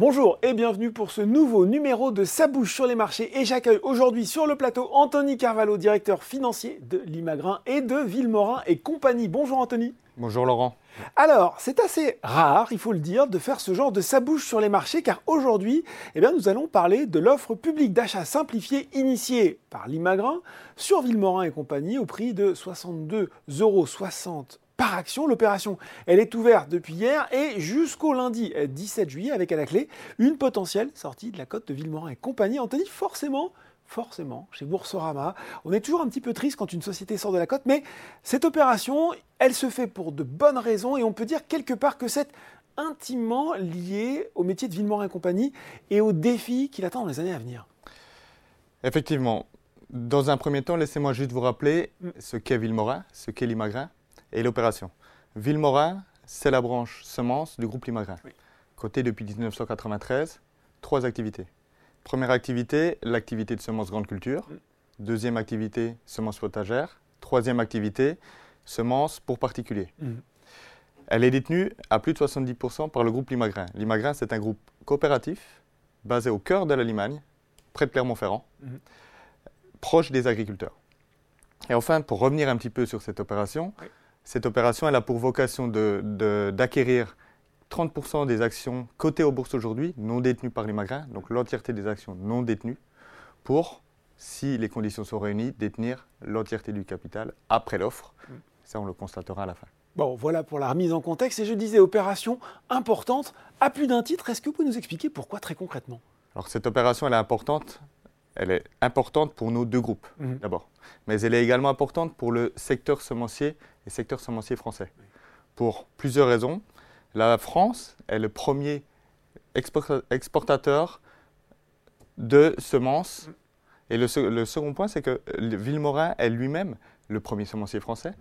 Bonjour et bienvenue pour ce nouveau numéro de Sa bouche sur les marchés et j'accueille aujourd'hui sur le plateau Anthony Carvalho, directeur financier de Limagrin et de Villemorin et compagnie. Bonjour Anthony. Bonjour Laurent. Alors, c'est assez rare, il faut le dire, de faire ce genre de sa bouche sur les marchés car aujourd'hui, eh bien, nous allons parler de l'offre publique d'achat simplifiée initiée par Limagrin sur Villemorin et compagnie au prix de 62,60 euros par action. L'opération, elle est ouverte depuis hier et jusqu'au lundi 17 juillet avec à la clé une potentielle sortie de la côte de Villemorin et compagnie. Anthony, forcément, forcément, chez Boursorama, on est toujours un petit peu triste quand une société sort de la côte, mais cette opération, elle se fait pour de bonnes raisons et on peut dire quelque part que c'est intimement lié au métier de Villemorin et compagnie et aux défis qu'il attend dans les années à venir. Effectivement. Dans un premier temps, laissez-moi juste vous rappeler mm. ce qu'est Villemorin, ce qu'est Limagrin et l'opération. Villemorin, c'est la branche semence du groupe Limagrin. Côté depuis 1993, trois activités. Première activité, l'activité de semences grande culture. Mm. Deuxième activité, semences potagères. Troisième activité, semences pour particuliers. Mm. Elle est détenue à plus de 70% par le groupe Limagrin. Limagrin, c'est un groupe coopératif basé au cœur de la Limagne, près de Clermont-Ferrand, mm. proche des agriculteurs. Et enfin, pour revenir un petit peu sur cette opération, cette opération, elle a pour vocation d'acquérir 30% des actions cotées aux bourses aujourd'hui, non détenues par les magrins, donc l'entièreté des actions non détenues, pour, si les conditions sont réunies, détenir l'entièreté du capital après l'offre. Mm. Ça, on le constatera à la fin. Bon, voilà pour la remise en contexte. Et je disais, opération importante, à plus d'un titre. Est-ce que vous pouvez nous expliquer pourquoi très concrètement? Alors, cette opération, elle est importante. Elle est importante pour nos deux groupes, mm. d'abord. Mais elle est également importante pour le secteur semencier et secteur semencier français. Pour plusieurs raisons. La France est le premier exportateur de semences. Et le, second point, c'est que Villemorin est lui-même le premier semencier français,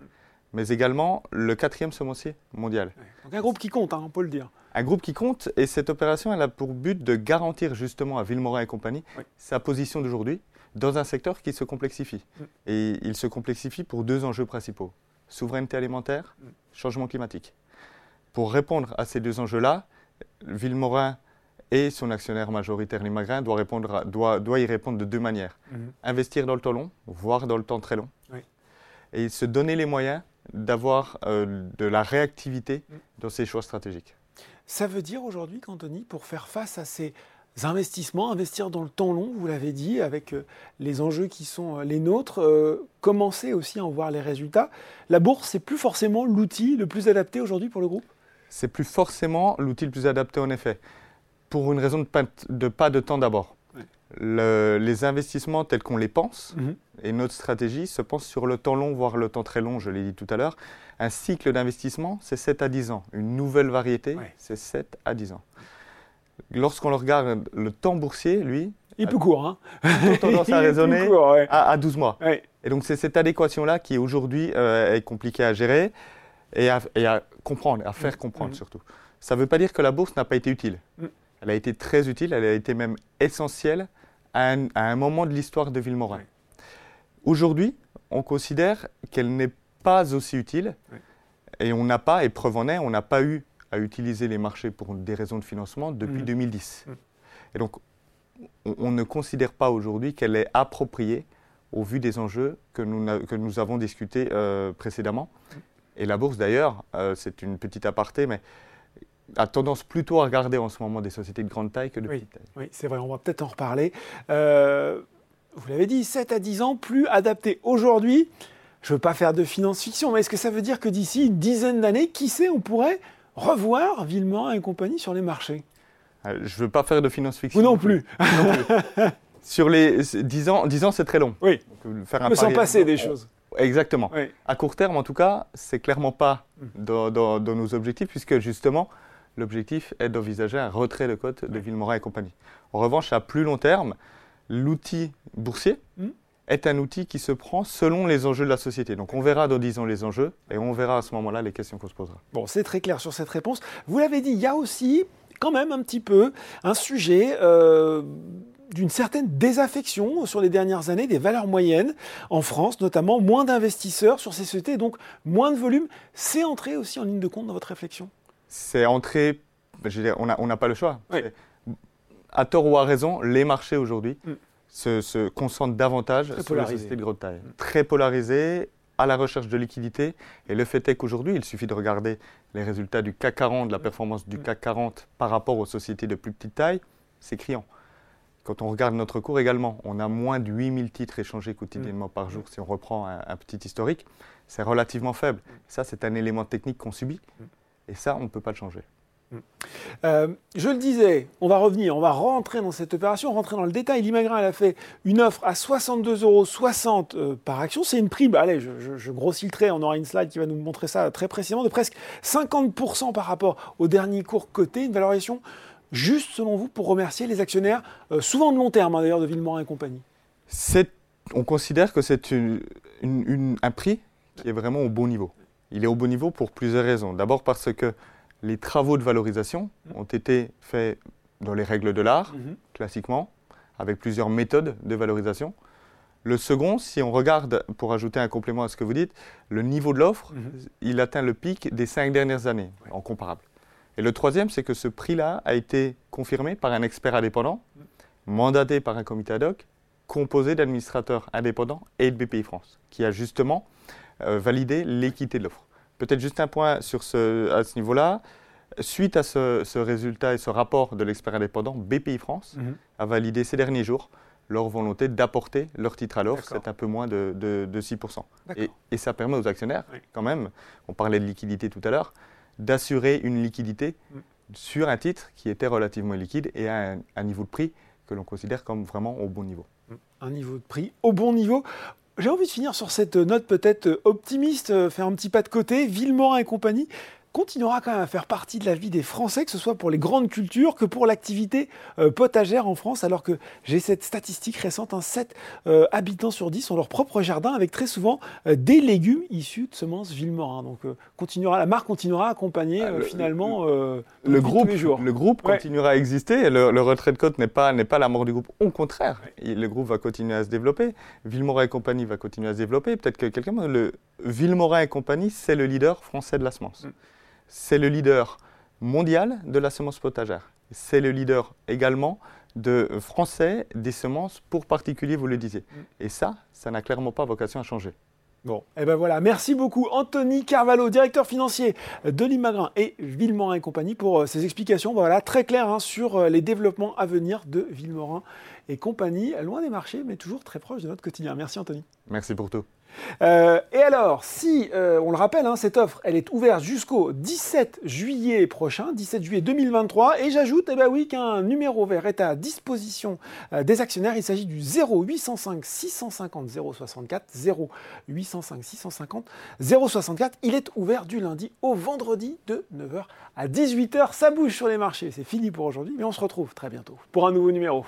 mais également le quatrième semencier mondial. Donc un groupe qui compte, hein, on peut le dire. Un groupe qui compte, et cette opération, elle a pour but de garantir justement à Villemorin et compagnie sa position d'aujourd'hui dans un secteur qui se complexifie. Mm. Et il se complexifie pour deux enjeux principaux souveraineté alimentaire, mm. changement climatique. Pour répondre à ces deux enjeux-là, Villemorin et son actionnaire majoritaire Limagrin doit, répondre doit, doit, y répondre de deux manières. Mm-hmm. Investir dans le temps long, voire dans le temps très long. Et se donner les moyens d'avoir euh, de la réactivité mm. dans ses choix stratégiques. Ça veut dire aujourd'hui qu'Anthony, pour faire face à ces investissements, investir dans le temps long, vous l'avez dit, avec euh, les enjeux qui sont euh, les nôtres, euh, commencer aussi à en voir les résultats. La bourse, c'est plus forcément l'outil le plus adapté aujourd'hui pour le groupe? C'est plus forcément l'outil le plus adapté en effet, pour une raison de pas de, pas de temps d'abord. Les investissements tels qu'on les pense, mhm. et notre stratégie se pense sur le temps long, voire le temps très long, je l'ai dit tout à l'heure. Un cycle d'investissement, c'est 7 à 10 ans. Une nouvelle variété, c'est 7 à 10 ans lorsqu'on regarde le temps boursier, lui, il est plus court. Hein a tendance à raisonner à, 12 mois. Et donc c'est cette adéquation-là qui aujourd'hui euh, est compliquée à gérer et à, comprendre, à faire mm. comprendre mm. surtout. Ça ne veut pas dire que la bourse n'a pas été utile. Mm. Elle a été très utile, elle a été même essentielle à un, moment de l'histoire de Villemorin. Aujourd'hui, on considère qu'elle n'est pas aussi utile et on n'a pas, et preuve en est, on n'a pas eu à utiliser les marchés pour des raisons de financement depuis 2010. Mm. Mm. Et donc, on, ne considère pas aujourd'hui qu'elle est appropriée au vu des enjeux que nous, que nous avons discutés euh, précédemment. Mm. Et la bourse, d'ailleurs, euh, c'est une petite aparté, mais a tendance plutôt à regarder en ce moment des sociétés de grande taille que de petite taille. Oui, c'est vrai, on va peut-être en reparler. Euh, vous l'avez dit, 7 à 10 ans, plus adapté aujourd'hui. Je ne veux pas faire de finance-fiction, mais est-ce que ça veut dire que d'ici une dizaine d'années, qui sait, on pourrait revoir Villemorin et compagnie sur les marchés? Euh, Je ne veux pas faire de finance-fiction. Vous non plus. sur les 10 ans, 10 ans c'est très long. Oui. Euh, faire un peut passer des choses. Exactement. À court terme, en tout cas, c'est clairement pas mm. dans, nos objectifs, puisque justement, l'objectif est d'envisager un retrait de cote de Villemorin et compagnie. En revanche, à plus long terme, l'outil boursier, mm est un outil qui se prend selon les enjeux de la société. Donc on verra dans 10 ans les enjeux et on verra à ce moment-là les questions qu'on se posera. Bon, c'est très clair sur cette réponse. Vous l'avez dit, il y a aussi quand même un petit peu un sujet... Euh, d'une certaine désaffection sur les dernières années des valeurs moyennes en France, notamment moins d'investisseurs sur ces sociétés, donc moins de volume. C'est entré aussi en ligne de compte dans votre réflexion? C'est entré, on n'a pas le choix. à tort ou à raison, les marchés aujourd'hui mm. se, concentrent davantage sur les sociétés de grande taille. Mm. Très polarisées, à la recherche de liquidité. Et le fait est qu'aujourd'hui, il suffit de regarder les résultats du CAC 40, la performance du CAC 40 par rapport aux sociétés de plus petite taille, c'est criant. Quand on regarde notre cours également, on a moins de 8000 titres échangés quotidiennement par jour si on reprend un, petit historique. C'est relativement faible. Ça, c'est un élément technique qu'on subit. Et ça, on ne peut pas le changer. Euh, je le disais, on va revenir, on va rentrer dans cette opération, rentrer dans le détail. L'Imagrin, elle a fait une offre à 62,60 euros euh, par action. C'est une prime, allez, je, grossis le trait, on aura une slide qui va nous montrer ça très précisément, de presque 50% par rapport au dernier cours coté, une valorisation juste selon vous pour remercier les actionnaires, euh, souvent de long terme hein, d'ailleurs, de Villemorin et compagnie On considère que c'est un prix qui est vraiment au bon niveau. Il est au bon niveau pour plusieurs raisons. D'abord parce que les travaux de valorisation ont été faits dans les règles de l'art, mhm. classiquement, avec plusieurs méthodes de valorisation. Le second, si on regarde, pour ajouter un complément à ce que vous dites, le niveau de l'offre, mhm. il atteint le pic des cinq dernières années, en comparable. Et le troisième, c'est que ce prix-là a été confirmé par un expert indépendant, mandaté par un comité ad hoc, composé d'administrateurs indépendants et de BPI France, qui a justement euh, validé l'équité de l'offre. Peut-être juste un point sur ce, à ce niveau-là. Suite à ce, résultat et ce rapport de l'expert indépendant, BPI France mhm. a validé ces derniers jours leur volonté d'apporter leur titre à l'offre, c'est un peu moins de, 6%. Et, ça permet aux actionnaires, quand même, on parlait de liquidité tout à l'heure, d'assurer une liquidité mm. sur un titre qui était relativement liquide et à un niveau de prix que l'on considère comme vraiment au bon niveau. Mm. Un niveau de prix au bon niveau. J'ai envie de finir sur cette note peut-être optimiste, euh, faire un petit pas de côté. Villemorin et compagnie continuera quand même à faire partie de la vie des Français, que ce soit pour les grandes cultures que pour l'activité euh, potagère en France, alors que j'ai cette statistique récente, un 7 euh, habitants sur 10 ont leur propre jardin, avec très souvent des légumes issus de semences Villemorin. Donc continuera, la marque continuera à accompagner ah, finalement le, groupe, tous les jours. Le groupe continuera à exister, le, le retrait de côte n'est pas, pas la mort du groupe, au contraire, le groupe va continuer à se développer, Villemorin et compagnie va continuer à se développer. Peut-être que quelqu'un, le Villemorin et compagnie, c'est le leader français de la semence. Mm. C'est le leader mondial de la semence potagère. C'est le leader également de français des semences pour particuliers, vous le disiez. Mm. Et ça, ça n'a clairement pas vocation à changer. Bon, et eh ben voilà, merci beaucoup Anthony Carvalho, directeur financier de l'Imagrin et Villemorin et compagnie pour euh, ces explications voilà, très claires hein, sur euh, les développements à venir de Villemorin et compagnie, loin des marchés, mais toujours très proche de notre quotidien. Merci Anthony. Merci pour tout. Euh, et alors, si, euh, on le rappelle, hein, cette offre, elle est ouverte jusqu'au 17 juillet prochain, 17 juillet 2023, et j'ajoute, eh ben oui, qu'un numéro vert est à disposition euh, des actionnaires. Il s'agit du 0805 650 064, 0805 650 064. Il est ouvert du lundi au vendredi de 9h à 18h. Ça bouge sur les marchés. C'est fini pour aujourd'hui, mais on se retrouve très bientôt pour un nouveau numéro.